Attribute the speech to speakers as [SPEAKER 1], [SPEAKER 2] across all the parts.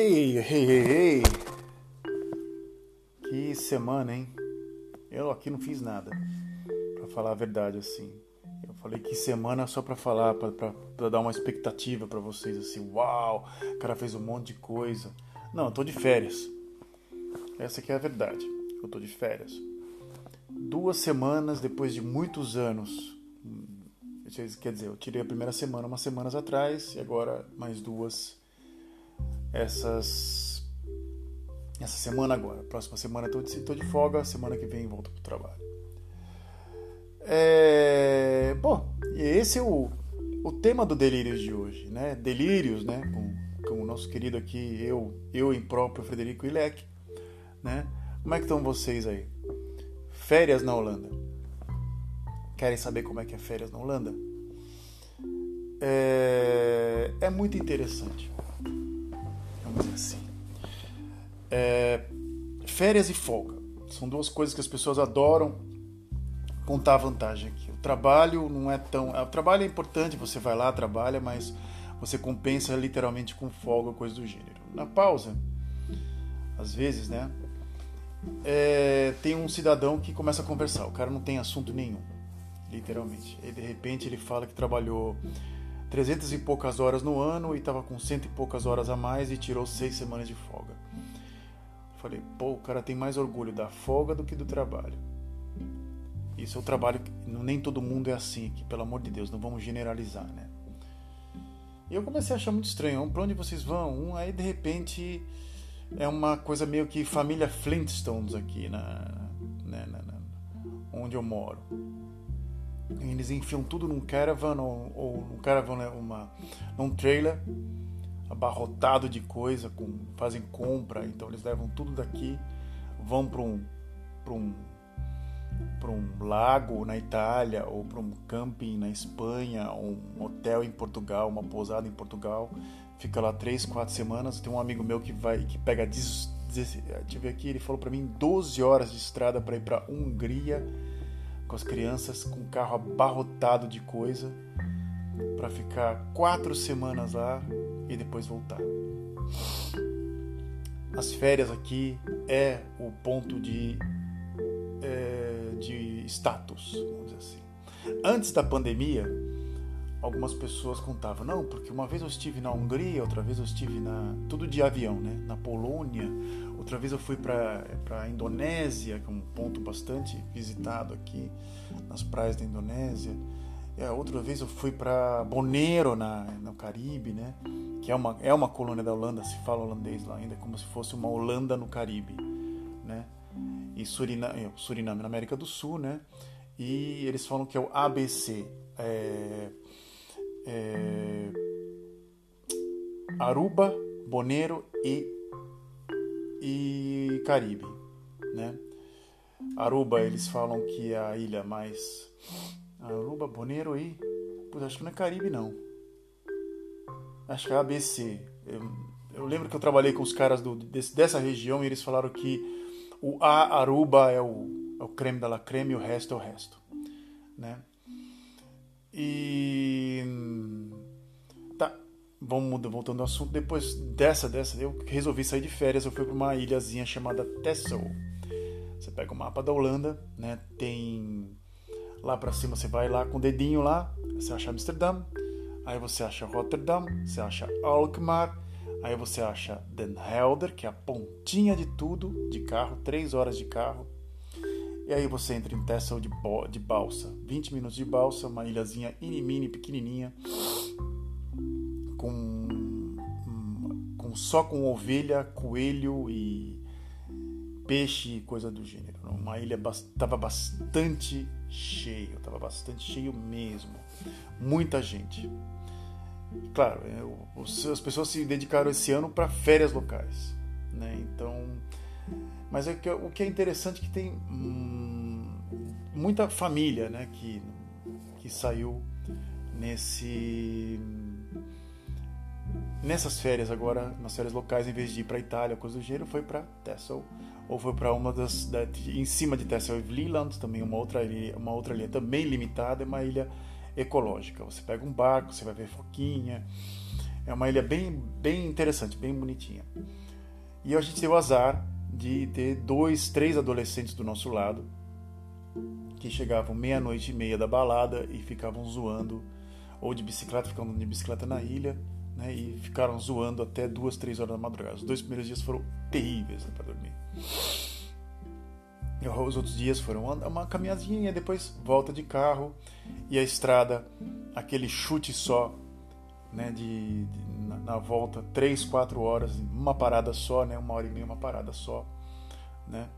[SPEAKER 1] Ei, ei, ei, ei. Que semana, hein? Eu aqui não fiz nada. Pra falar a verdade, assim. Eu falei que semana só pra falar, pra dar uma expectativa pra vocês, assim. Uau, o cara fez um monte de coisa. Não, eu tô de férias. Essa aqui é a verdade. Eu tô de férias. Duas semanas depois de muitos anos. Quer dizer, eu tirei a primeira semana umas semanas atrás e agora mais duas essas essa semana agora. Próxima semana estou de, de folga, semana que vem volto para o trabalho. É, bom, esse é o, o tema do Delírios de hoje, né? Delírios, né? Com, com o nosso querido aqui, eu, eu em próprio Frederico Ilek, né? Como é que estão vocês aí? Férias na Holanda. Querem saber como é que é férias na Holanda? É, é muito interessante assim. É, férias e folga são duas coisas que as pessoas adoram contar a vantagem aqui. O trabalho não é tão. O trabalho é importante, você vai lá, trabalha, mas você compensa literalmente com folga, coisa do gênero. Na pausa, às vezes, né? É, tem um cidadão que começa a conversar, o cara não tem assunto nenhum, literalmente. E de repente ele fala que trabalhou 300 e poucas horas no ano e estava com cento e poucas horas a mais e tirou seis semanas de folga. Falei, pô, o cara tem mais orgulho da folga do que do trabalho. Isso é o trabalho, nem todo mundo é assim aqui, pelo amor de Deus, não vamos generalizar, né? E eu comecei a achar muito estranho, para onde vocês vão? Um, aí de repente é uma coisa meio que família Flintstones aqui na, né, na, na onde eu moro. Eles enfiam tudo num caravan ou, ou num caravan, né, uma, num trailer abarrotado de coisa, com, fazem compra, então eles levam tudo daqui, vão para um, um, um lago na Itália, ou para um camping na Espanha, ou um hotel em Portugal, uma pousada em Portugal, fica lá três, quatro semanas. Tem um amigo meu que vai que pega, deixa eu ver aqui, ele falou para mim 12 horas de estrada para ir para Hungria com as crianças, com o carro abarrotado de coisa, para ficar quatro semanas lá e depois voltar. As férias aqui é o ponto de, é, de status, vamos dizer assim. Antes da pandemia, algumas pessoas contavam, não, porque uma vez eu estive na Hungria, outra vez eu estive na. tudo de avião, né? Na Polônia, outra vez eu fui para a Indonésia, que é um ponto bastante visitado aqui nas praias da Indonésia. É, outra vez eu fui para Bonaire, na, no Caribe, né? Que é uma, é uma colônia da Holanda, se fala holandês lá ainda, como se fosse uma Holanda no Caribe, né? E Suriname, Suriname na América do Sul, né? E eles falam que é o ABC. É, é, Aruba, Bonaire e, e Caribe, né? Aruba, eles falam que é a ilha mais. Aruba, Bonaire e. Putz, acho que não é Caribe, não. Acho que é ABC. Eu, eu lembro que eu trabalhei com os caras do, desse, dessa região e eles falaram que o A Aruba é o, é o creme da la creme e o resto é o resto. Né? E. Tá, vamos voltando ao assunto. Depois dessa, dessa, eu resolvi sair de férias. Eu fui para uma ilhazinha chamada Texel. Você pega o mapa da Holanda, né? Tem lá para cima você vai lá com o dedinho lá, você acha Amsterdã, aí você acha Rotterdam, você acha Alkmaar, aí você acha Den Helder, que é a pontinha de tudo de carro, três horas de carro. E aí você entra em Texel de, de balsa, 20 minutos de balsa, uma ilhazinha mini pequenininha, com, com só com ovelha, coelho e peixe e coisa do gênero. Uma ilha estava bastante cheio, estava bastante cheio mesmo. Muita gente. Claro, eu, as pessoas se dedicaram esse ano para férias locais, né? Então, mas é que, o que é interessante é que tem hum, muita família, né? Que que saiu nesse nessas férias agora, nas férias locais, em vez de ir para Itália, coisa do gênero, foi para Texel ou foi para uma das da, em cima de Texel Leland, também uma outra ilha, uma outra ilha também limitada, é uma ilha ecológica. Você pega um barco, você vai ver foquinha, É uma ilha bem, bem interessante, bem bonitinha. E a gente o azar de ter dois, três adolescentes do nosso lado que chegavam meia-noite e meia da balada e ficavam zoando, ou de bicicleta, ficavam de bicicleta na ilha, né, e ficaram zoando até duas, três horas da madrugada. Os dois primeiros dias foram terríveis né, para dormir. E os outros dias foram uma caminhadinha, depois volta de carro e a estrada, aquele chute só, né, de, de na, na, volta, três, quatro horas, uma parada só, né, uma hora e meia, uma parada só, né,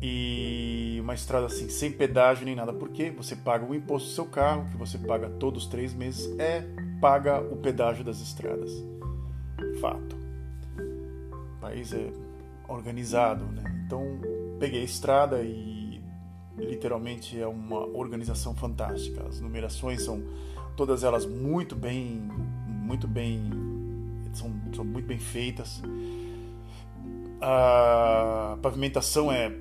[SPEAKER 1] e uma estrada assim, sem pedágio nem nada, porque você paga o imposto do seu carro, que você paga todos os três meses, é paga o pedágio das estradas. Fato. O país é organizado, né? Então peguei a estrada e literalmente é uma organização fantástica. As numerações são todas elas muito bem, muito bem, são, são muito bem feitas. A pavimentação é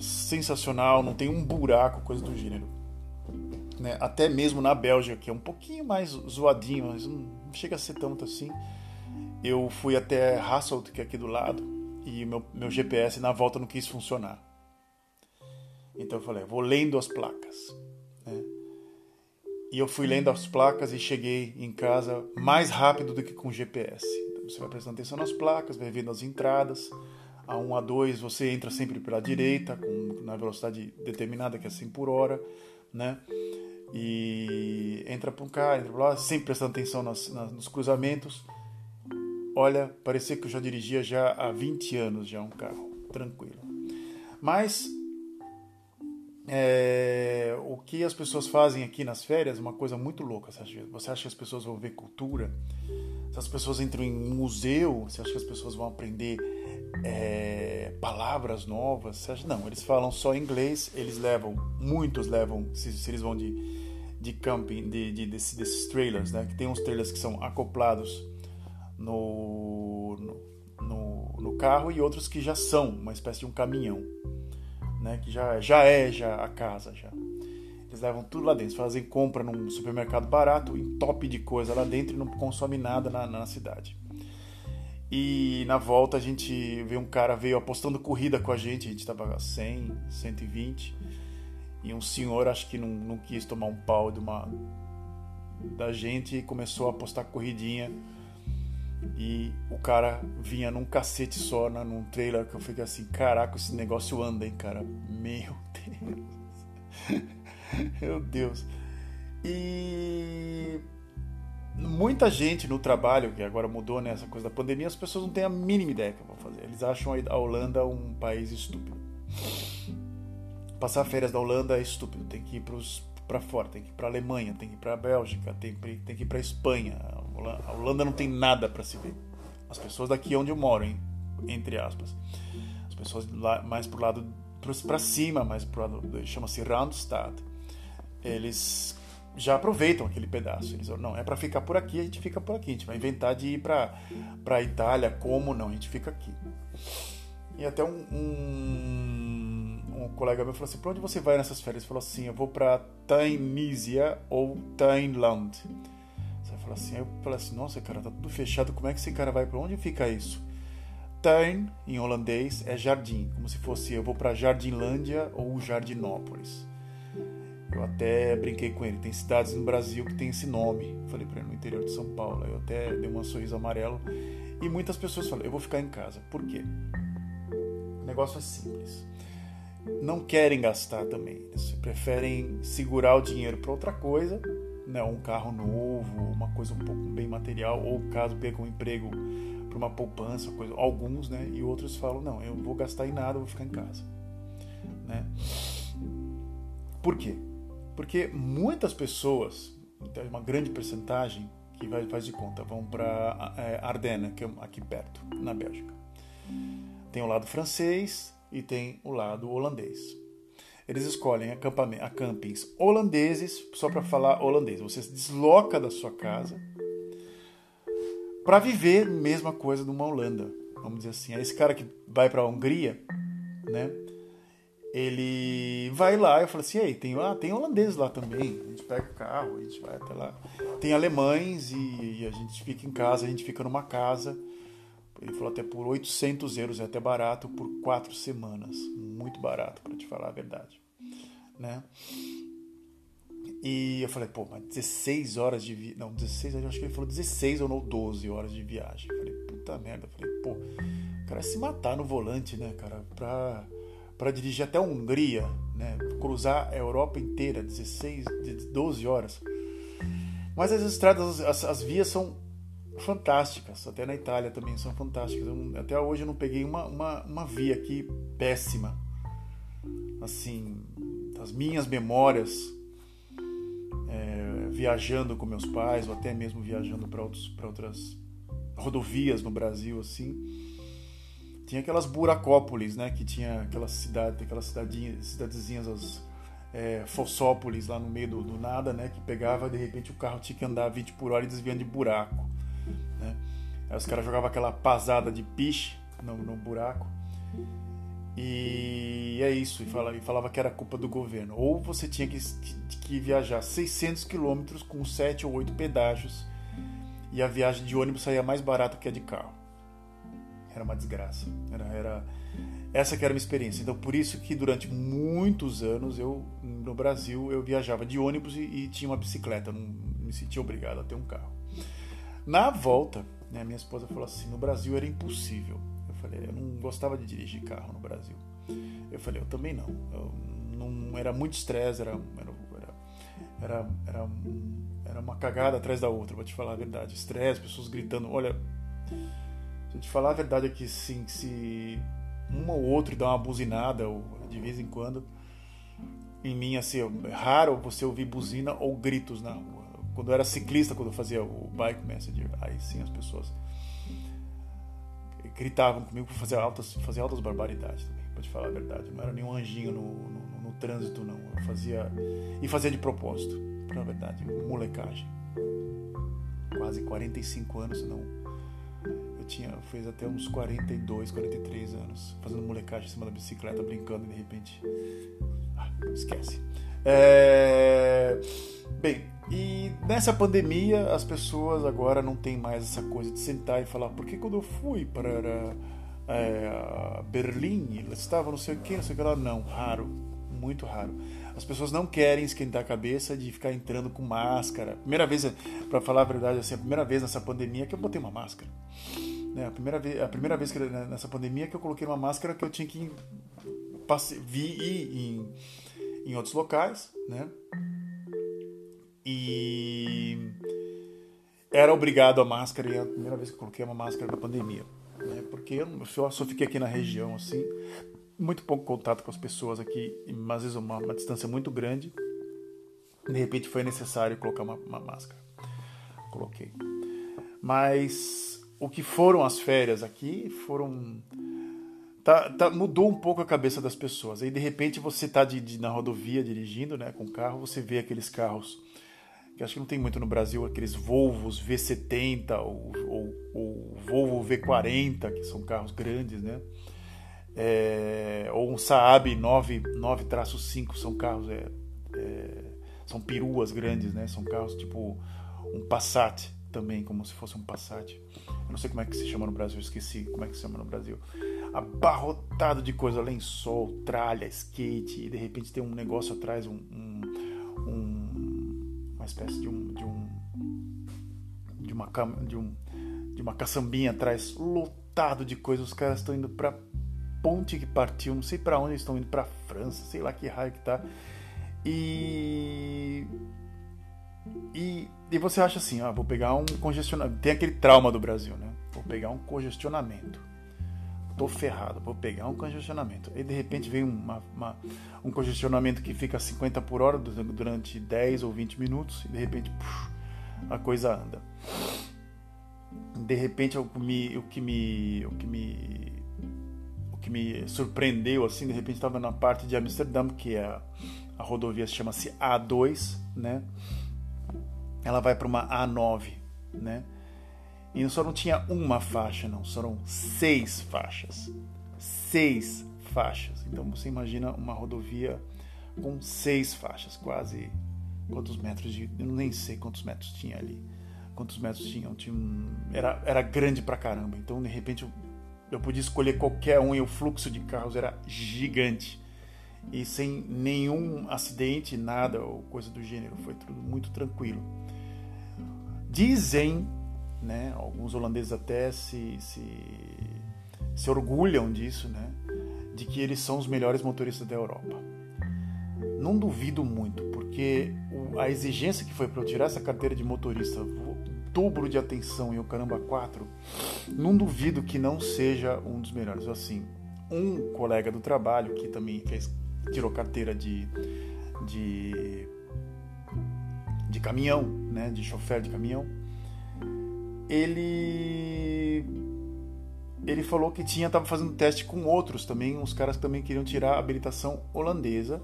[SPEAKER 1] sensacional, não tem um buraco, coisa do gênero. Né? Até mesmo na Bélgica, que é um pouquinho mais zoadinho, mas não chega a ser tanto assim. Eu fui até Hasselt, que é aqui do lado, e meu, meu GPS na volta não quis funcionar. Então eu falei, vou lendo as placas. E eu fui lendo as placas e cheguei em casa mais rápido do que com GPS. Então você vai prestando atenção nas placas, vai vendo as entradas. A 1, a 2, você entra sempre pela direita, com, na velocidade determinada, que é 100 por hora, né? E entra para um cá, entra para lá, sempre prestando atenção nas, nas, nos cruzamentos Olha, parecia que eu já dirigia já há 20 anos já um carro, tranquilo. Mas é, o que as pessoas fazem aqui nas férias é uma coisa muito louca. Você acha, que as pessoas vão ver cultura? Se as pessoas entram em museu, você acha que as pessoas vão aprender é, palavras novas? Você acha, não, eles falam só inglês, eles levam, muitos levam, se, se eles vão de, de camping, de, de, desses, desses trailers, né? Que tem uns trailers que são acoplados no, no, no, carro e outros que já são uma espécie de um caminhão, né? que já, já é já a casa. já. Eles levam tudo lá dentro, fazem compra num supermercado barato, top de coisa lá dentro e não consome nada na, na cidade. E na volta a gente vê um cara veio apostando corrida com a gente, a gente estava 100, 120, e um senhor acho que não, não quis tomar um pau de uma da gente e começou a apostar corridinha e o cara vinha num cacete só, né, num trailer, que eu fiquei assim, caraca, esse negócio anda, hein, cara. Meu Deus. Meu Deus. E muita gente no trabalho, que agora mudou nessa né, coisa da pandemia, as pessoas não têm a mínima ideia que vão fazer. Eles acham a Holanda um país estúpido. Passar férias da Holanda é estúpido. Tem que ir para fora, tem que ir para Alemanha, tem que ir para Bélgica, tem, tem que ir para Espanha. A Holanda não tem nada para se ver. As pessoas daqui onde eu moro, hein? entre aspas. As pessoas lá, mais pro lado para cima, mais pro lado chama-se Randstad. Eles já aproveitam aquele pedaço. Eles não é para ficar por aqui, a gente fica por aqui. A gente vai inventar de ir para para Itália, como não? A gente fica aqui. E até um, um, um colega meu falou assim: "Para onde você vai nessas férias?" Ele falou assim: "Eu vou para Tainisia ou Tainland." Fala assim, eu falei assim, nossa, cara, tá tudo fechado, como é que esse cara vai para onde fica isso? Tuin, em holandês, é jardim, como se fosse eu vou para Jardinlândia ou Jardinópolis. Eu até brinquei com ele, tem cidades no Brasil que tem esse nome. Falei para ele no interior de São Paulo. Eu até dei um sorriso amarelo. E muitas pessoas falam, eu vou ficar em casa. Por quê? O negócio é simples. Não querem gastar também. Eles preferem segurar o dinheiro para outra coisa né, um carro novo, uma coisa um pouco bem material, ou caso pegam um emprego para uma poupança, coisa, alguns, né, e outros falam não, eu vou gastar em nada, vou ficar em casa, né? Por quê? Porque muitas pessoas, então, uma grande percentagem que vai faz de conta, vão para é, Ardennes, que é aqui perto, na Bélgica. Tem o lado francês e tem o lado holandês eles escolhem a campings holandeses só para falar holandês. Você se desloca da sua casa para viver a mesma coisa numa Holanda, vamos dizer assim. Esse cara que vai para a Hungria, né? ele vai lá, eu falo assim, ei, tem, ah, tem lá também, a gente pega o carro, a gente vai até lá. Tem alemães e, e, a gente fica em casa, a gente fica numa casa, ele falou até por 800 euros, é até barato, por quatro semanas, muito barato, para te falar a verdade, né? E eu falei, pô, mas 16 horas de viagem, não, 16, eu acho que ele falou 16 ou não 12 horas de viagem. Eu falei, puta merda, eu falei, pô, o cara se matar no volante, né, cara, pra para dirigir até a Hungria, né? cruzar a Europa inteira, 16, 12 horas. Mas as estradas, as, as vias são fantásticas, até na Itália também são fantásticas. Eu, até hoje eu não peguei uma, uma, uma via aqui péssima. Assim, as minhas memórias é, viajando com meus pais, ou até mesmo viajando para outras rodovias no Brasil, assim tinha aquelas buracópolis, né? Que tinha aquela cidade, aquelas cidadezinhas, as é, fossópolis lá no meio do, do, nada, né? Que pegava, de repente o carro tinha que andar 20 por hora e desviando de buraco? Aí os caras jogavam aquela pasada de piche no, no buraco. E é isso, e falava, e falava, que era culpa do governo. Ou você tinha que, que, que viajar 600 quilômetros com 7 ou 8 pedágios e a viagem de ônibus saía mais barata que a de carro. Era uma desgraça. Era, era essa que era a minha experiência. Então, por isso que durante muitos anos eu no Brasil eu viajava de ônibus e, e tinha uma bicicleta, não me sentia obrigado a ter um carro. Na volta, né, minha esposa falou assim: no Brasil era impossível. Eu falei: eu não gostava de dirigir carro no Brasil. Eu falei: eu também não. Eu não era muito estresse, era, era, era, era, era uma cagada atrás da outra, vou te falar a verdade. Estresse, pessoas gritando: olha se eu te falar a verdade é que sim, se um ou outro dá uma buzinada ou de vez em quando, em mim assim, é raro você ouvir buzina ou gritos na rua. Quando eu era ciclista, quando eu fazia o bike messenger, aí sim as pessoas gritavam comigo para fazer altas, fazer altas barbaridades também, para te falar a verdade. Não era nenhum anjinho no, no, no trânsito, não. Eu fazia. E fazia de propósito, para verdade, molecagem. Quase 45 anos, não eu tinha, fez até uns 42, 43 anos, fazendo molecagem em cima da bicicleta, brincando e de repente. Ah, esquece. É... Bem, e nessa pandemia as pessoas agora não tem mais essa coisa de sentar e falar, porque quando eu fui para é, Berlim, eles estavam não sei o que, não sei o que lá. Não, raro, muito raro. As pessoas não querem esquentar a cabeça de ficar entrando com máscara. Primeira vez, para falar a verdade, assim, a primeira vez nessa pandemia que eu botei uma máscara. Né? A, primeira vez, a primeira vez que né, nessa pandemia que eu coloquei uma máscara que eu tinha que passe, vir em, em outros locais, né? E era obrigado a máscara e é a primeira vez que coloquei uma máscara na pandemia, né? Porque eu só, só fiquei aqui na região assim, muito pouco contato com as pessoas aqui, mas às vezes uma, uma distância muito grande. De repente foi necessário colocar uma, uma máscara. Coloquei. Mas o que foram as férias aqui foram. Tá, tá, mudou um pouco a cabeça das pessoas. Aí de repente você tá de, na rodovia dirigindo, né, com o carro, você vê aqueles carros que acho que não tem muito no Brasil, aqueles Volvos V70 ou, ou, ou Volvo V40, que são carros grandes, né? É, ou um Saab 9-5 são carros é, é, são peruas grandes, né? São carros tipo um Passat também, como se fosse um Passat. Não sei como é que se chama no Brasil, esqueci como é que se chama no Brasil. Abarrotado de coisa, lençol, tralha, skate, e de repente tem um negócio atrás, um, um, um uma espécie de um, de um de uma de um de uma caçambinha atrás, lotado de coisas. Os caras estão indo para ponte que partiu, não sei para onde eles estão indo, para França, sei lá que raio que tá. E e, e você acha assim, ah, vou pegar um congestionamento. Tem aquele trauma do Brasil, né? Vou pegar um congestionamento. Tô ferrado, vou pegar um congestionamento. E de repente vem uma, uma, um congestionamento que fica a 50 por hora durante 10 ou 20 minutos e de repente puf, a coisa anda. De repente o que me, o que me, o que me, que me surpreendeu assim, de repente estava na parte de Amsterdã, que é a, a rodovia chama-se A2, né? Ela vai para uma A9, né? E só não tinha uma faixa, não, foram seis faixas. Seis faixas. Então você imagina uma rodovia com seis faixas, quase quantos metros de. Eu nem sei quantos metros tinha ali. Quantos metros tinham? Tinha um, era, era grande pra caramba. Então, de repente, eu, eu podia escolher qualquer um e o fluxo de carros era gigante. E sem nenhum acidente, nada ou coisa do gênero. Foi tudo muito tranquilo. Dizem, né, alguns holandeses até se, se, se orgulham disso, né, de que eles são os melhores motoristas da Europa. Não duvido muito, porque a exigência que foi para eu tirar essa carteira de motorista, dobro de atenção e o caramba 4, não duvido que não seja um dos melhores. Assim, um colega do trabalho que também fez, tirou carteira de, de de caminhão, né, de chofer de caminhão, ele ele falou que tinha estava fazendo teste com outros também, uns caras que também queriam tirar a habilitação holandesa,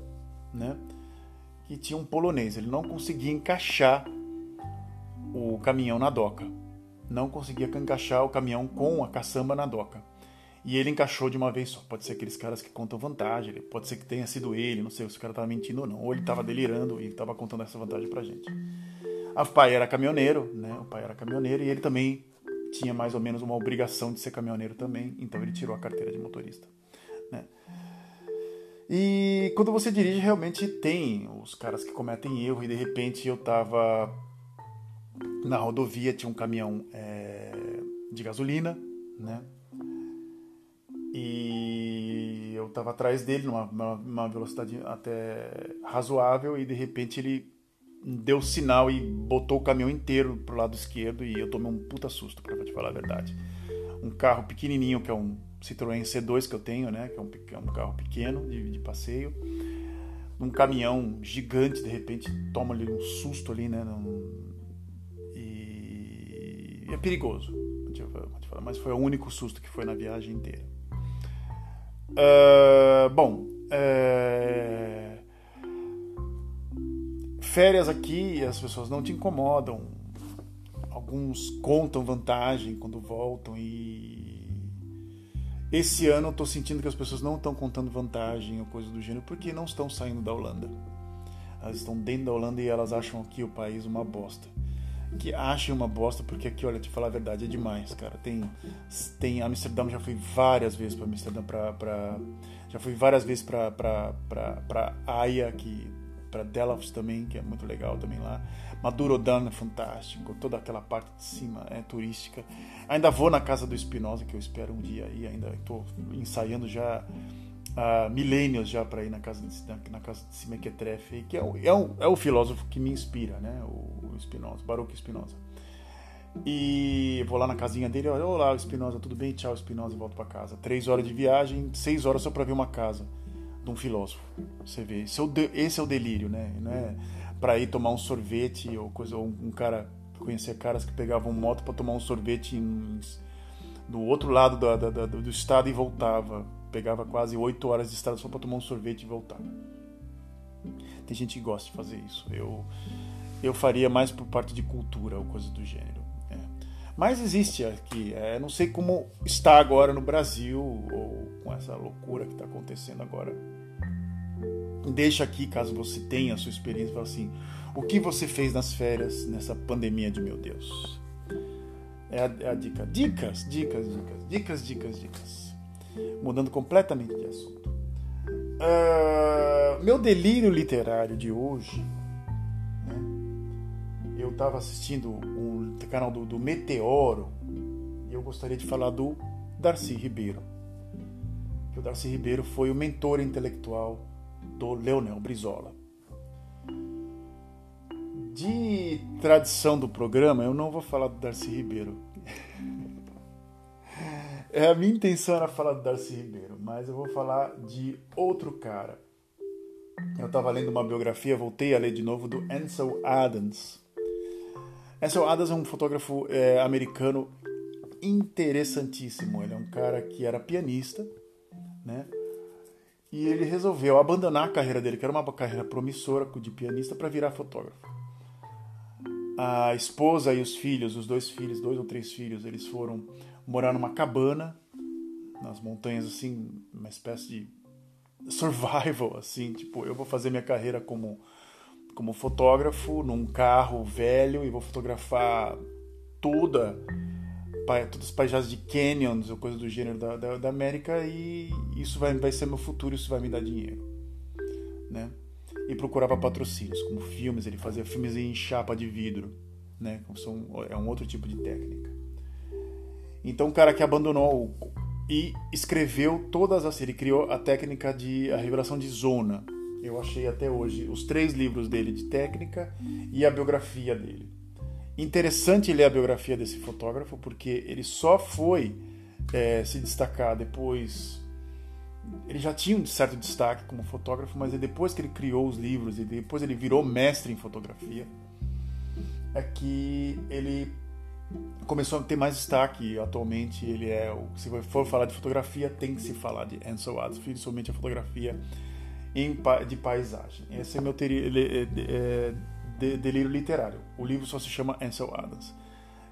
[SPEAKER 1] né? Que tinha um polonês, ele não conseguia encaixar o caminhão na doca. Não conseguia encaixar o caminhão com a caçamba na doca. E ele encaixou de uma vez só. Pode ser aqueles caras que contam vantagem, pode ser que tenha sido ele, não sei se o cara estava mentindo ou não, ou ele estava delirando e estava contando essa vantagem pra gente. O pai era caminhoneiro, né? O pai era caminhoneiro e ele também tinha mais ou menos uma obrigação de ser caminhoneiro também, então ele tirou a carteira de motorista, né? E quando você dirige, realmente tem os caras que cometem erro e de repente eu tava na rodovia, tinha um caminhão é, de gasolina, né? E eu estava atrás dele numa, velocidade até razoável e de repente ele deu sinal e botou o caminhão inteiro pro lado esquerdo e eu tomei um puta susto, para te falar a verdade. Um carro pequenininho, que é um Citroën C2 que eu tenho, né, que é um, é um carro pequeno de, de, passeio. Um caminhão gigante, de repente, toma ali um susto ali, né, num, e é perigoso, mas foi o único susto que foi na viagem inteira. Uh, bom, é... férias aqui as pessoas não te incomodam. Alguns contam vantagem quando voltam e esse ano eu tô sentindo que as pessoas não estão contando vantagem ou coisa do gênero porque não estão saindo da Holanda. Elas estão dentro da Holanda e elas acham aqui o país uma bosta que achem uma bosta, porque aqui, olha, te falar a verdade, é demais, cara. Tem, tem Amsterdã, já fui várias vezes para Amsterdã, pra, pra, já fui várias vezes para para Haia, que para Delft também, que é muito legal também lá. Madurodam é fantástico, toda aquela parte de cima é turística. Ainda vou na casa do Espinosa, que eu espero um dia aí, ainda estou ensaiando já uh, milênios já para ir na casa de, na, na casa de Simequetrefe, que é, é, um, é o filósofo que me inspira, né? O, o Spinoza, Baruch Spinoza. E vou lá na casinha dele, olha, olá, Spinoza, tudo bem? Tchau, Spinoza, volto para casa. Três horas de viagem, seis horas só para ver uma casa de um filósofo. Você vê, esse é o, de, esse é o delírio, né? Não é para ir tomar um sorvete ou coisa, ou um cara conhecer caras que pegavam moto para tomar um sorvete em, do outro lado do, do, do estado e voltava pegava quase 8 horas de estrada só para tomar um sorvete e voltar. Tem gente que gosta de fazer isso. Eu, eu faria mais por parte de cultura ou coisa do gênero. É. Mas existe aqui. É, não sei como está agora no Brasil ou com essa loucura que está acontecendo agora. Deixa aqui, caso você tenha a sua experiência, fala assim: o que você fez nas férias nessa pandemia de meu Deus? É a, é a dica. Dicas, dicas, dicas, dicas, dicas, dicas mudando completamente de assunto. Uh, meu delírio literário de hoje, né? eu estava assistindo um canal do, do Meteoro e eu gostaria de falar do Darcy Ribeiro. Que o Darcy Ribeiro foi o mentor intelectual do Leonel Brizola. De tradição do programa, eu não vou falar do Darcy Ribeiro. É, a minha intenção era falar do Darcy Ribeiro, mas eu vou falar de outro cara. Eu estava lendo uma biografia, voltei a ler de novo, do Ansel Adams. Ansel Adams é um fotógrafo é, americano interessantíssimo. Ele é um cara que era pianista, né? E ele resolveu abandonar a carreira dele, que era uma carreira promissora de pianista, para virar fotógrafo. A esposa e os filhos, os dois filhos, dois ou três filhos, eles foram morar numa cabana nas montanhas assim, uma espécie de survival, assim, tipo, eu vou fazer minha carreira como, como fotógrafo num carro velho e vou fotografar toda todas as paisagens de canyons ou coisa do gênero da, da, da, América e isso vai, vai ser meu futuro, isso vai me dar dinheiro, né? E procurava patrocínios, como filmes, ele fazia filmes em chapa de vidro, né? São, é um outro tipo de técnica. Então, um cara que abandonou e escreveu todas as. Ele criou a técnica de a revelação de zona. Eu achei até hoje os três livros dele de técnica e a biografia dele. Interessante ler a biografia desse fotógrafo porque ele só foi é, se destacar depois. Ele já tinha um certo destaque como fotógrafo, mas é depois que ele criou os livros e depois ele virou mestre em fotografia, é que ele começou a ter mais destaque. Atualmente ele é, se for falar de fotografia, tem que se falar de Ansel Adams, principalmente a fotografia de paisagem. Esse é meu é, é, delírio literário. O livro só se chama Ansel Adams.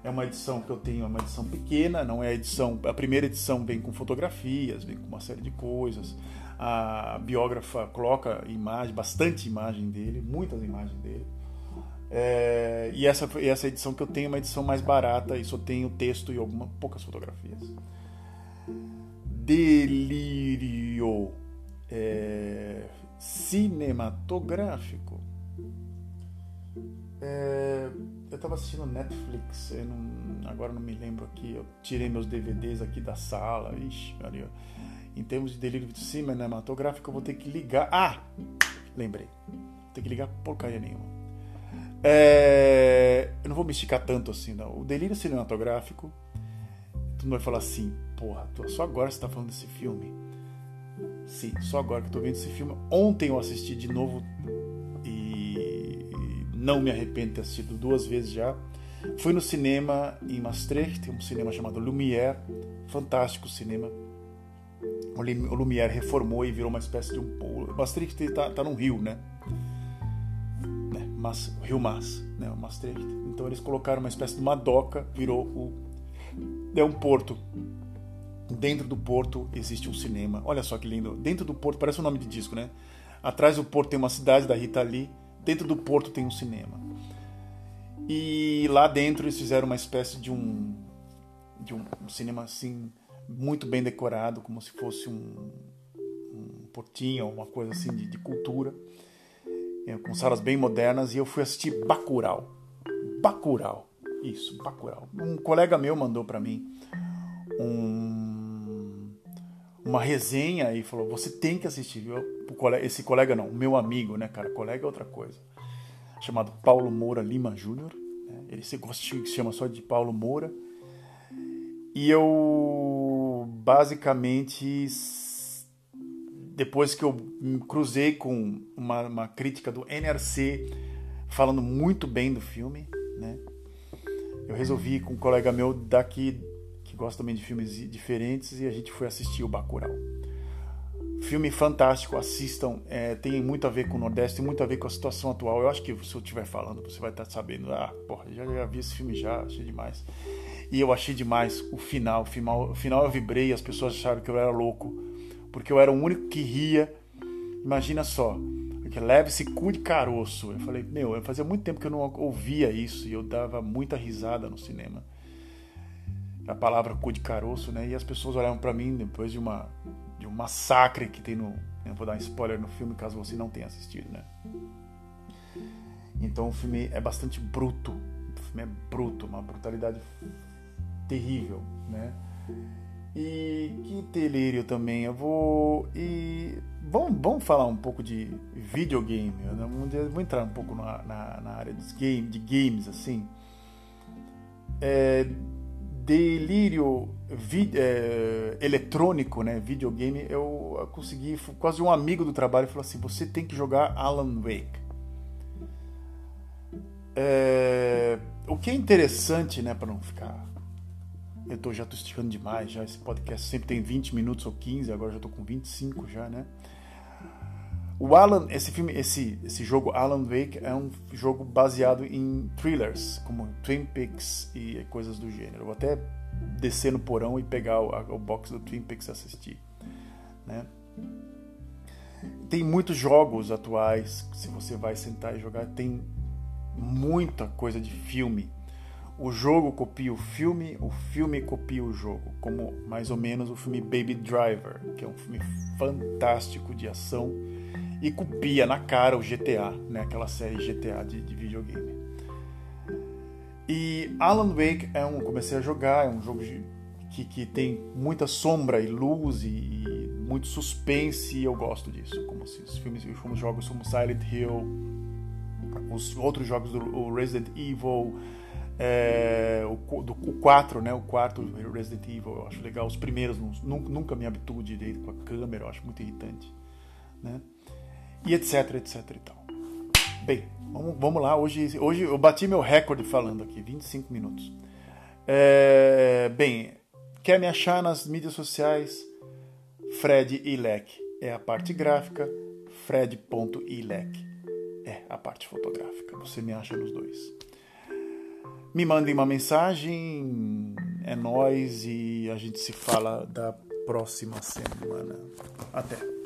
[SPEAKER 1] É uma edição que eu tenho, é uma edição pequena, não é a edição. A primeira edição vem com fotografias, vem com uma série de coisas. A biógrafa coloca imagem, bastante imagem dele, muitas imagens dele. É, e essa, essa edição que eu tenho é uma edição mais barata e só tenho texto e algumas poucas fotografias. Delírio é, cinematográfico. É, eu estava assistindo Netflix, não, agora não me lembro aqui. Eu tirei meus DVDs aqui da sala. Ixi. Em termos de delírio cinematográfico, eu vou ter que ligar. Ah! Lembrei. Vou ter que ligar porcaria nenhuma. É, eu não vou me esticar tanto assim, não. O delírio cinematográfico, tu não vai falar assim, porra, só agora você tá falando desse filme. Sim, só agora que eu tô vendo esse filme. Ontem eu assisti de novo e não me arrependo de ter assistido duas vezes já. Fui no cinema em Maastricht, um cinema chamado Lumière, fantástico cinema. O Lumière reformou e virou uma espécie de um. Maastricht está tá num rio, né? Mas, Rio Mas, né, o Maastricht. Então eles colocaram uma espécie de uma doca, virou o é um porto. Dentro do porto existe um cinema. Olha só que lindo. Dentro do porto parece um nome de disco, né? Atrás do porto tem uma cidade da Rita Lee. Dentro do porto tem um cinema. E lá dentro eles fizeram uma espécie de um de um, um cinema assim muito bem decorado, como se fosse um, um portinho, uma coisa assim de, de cultura. É, com salas bem modernas, e eu fui assistir Bacurau. Bacurau. Isso, Bacurau. Um colega meu mandou para mim um, uma resenha e falou: você tem que assistir. Eu, esse colega não, meu amigo, né, cara? Colega é outra coisa. Chamado Paulo Moura Lima Júnior. Né? Ele se, se chama só de Paulo Moura. E eu basicamente depois que eu cruzei com uma, uma, crítica do NRC falando muito bem do filme, né? Eu resolvi com um colega meu daqui que gosta também de filmes diferentes e a gente foi assistir o Bacurau. Filme fantástico, assistam. É, tem muito a ver com o Nordeste, tem muito a ver com a situação atual. Eu acho que se eu estiver falando, você vai estar sabendo. Ah, porra, já, já vi esse filme já, achei demais. E eu achei demais o final. O final, o final eu vibrei, as pessoas acharam que eu era louco porque eu era o único que ria. Imagina só, que leve esse cu de caroço. Eu falei, meu, eu fazia muito tempo que eu não ouvia isso e eu dava muita risada no cinema. A palavra cu de caroço, né? E as pessoas olhavam para mim depois de uma de um massacre que tem no, eu vou dar um spoiler no filme caso você não tenha assistido, né? Então o filme é bastante bruto, o filme é bruto, uma brutalidade terrível, né? E que delírio também. Eu vou. E vamos, vamos falar um pouco de videogame. Eu vou entrar um pouco na, na, na área dos game, de games, assim. É, delírio é, eletrônico, né? Videogame. Eu consegui. Quase um amigo do trabalho falou assim: você tem que jogar Alan Wake. É, o que é interessante, né, para não ficar eu tô, já estou esticando demais, já esse podcast sempre tem 20 minutos ou 15, agora já estou com 25 já, né? O Alan, esse filme, esse, esse jogo Alan Wake é um jogo baseado em thrillers, como Twin Peaks e coisas do gênero. Vou até descer no porão e pegar o, o box do Twin Peaks e assistir, né? tem muitos jogos atuais, se você vai sentar e jogar, tem muita coisa de filme. O jogo copia o filme, o filme copia o jogo, como mais ou menos o filme Baby Driver, que é um filme fantástico de ação e copia na cara o GTA, né, aquela série GTA de, de videogame. E Alan Wake é um, comecei a jogar, é um jogo de, que, que tem muita sombra e luz e, e muito suspense e eu gosto disso, como se os filmes, os jogos como Silent Hill, os outros jogos do Resident Evil, é, o, do, o 4, né? O quarto Resident Evil, eu acho legal. Os primeiros, nunca me habituo direito com a câmera, eu acho muito irritante. Né? E etc, etc e tal. Bem, vamos, vamos lá. Hoje, hoje eu bati meu recorde falando aqui, 25 minutos. É, bem, quer me achar nas mídias sociais? Fred Ilek é a parte gráfica, fred.ilek é a parte fotográfica. Você me acha nos dois. Me mandem uma mensagem, é nós e a gente se fala da próxima semana. Até.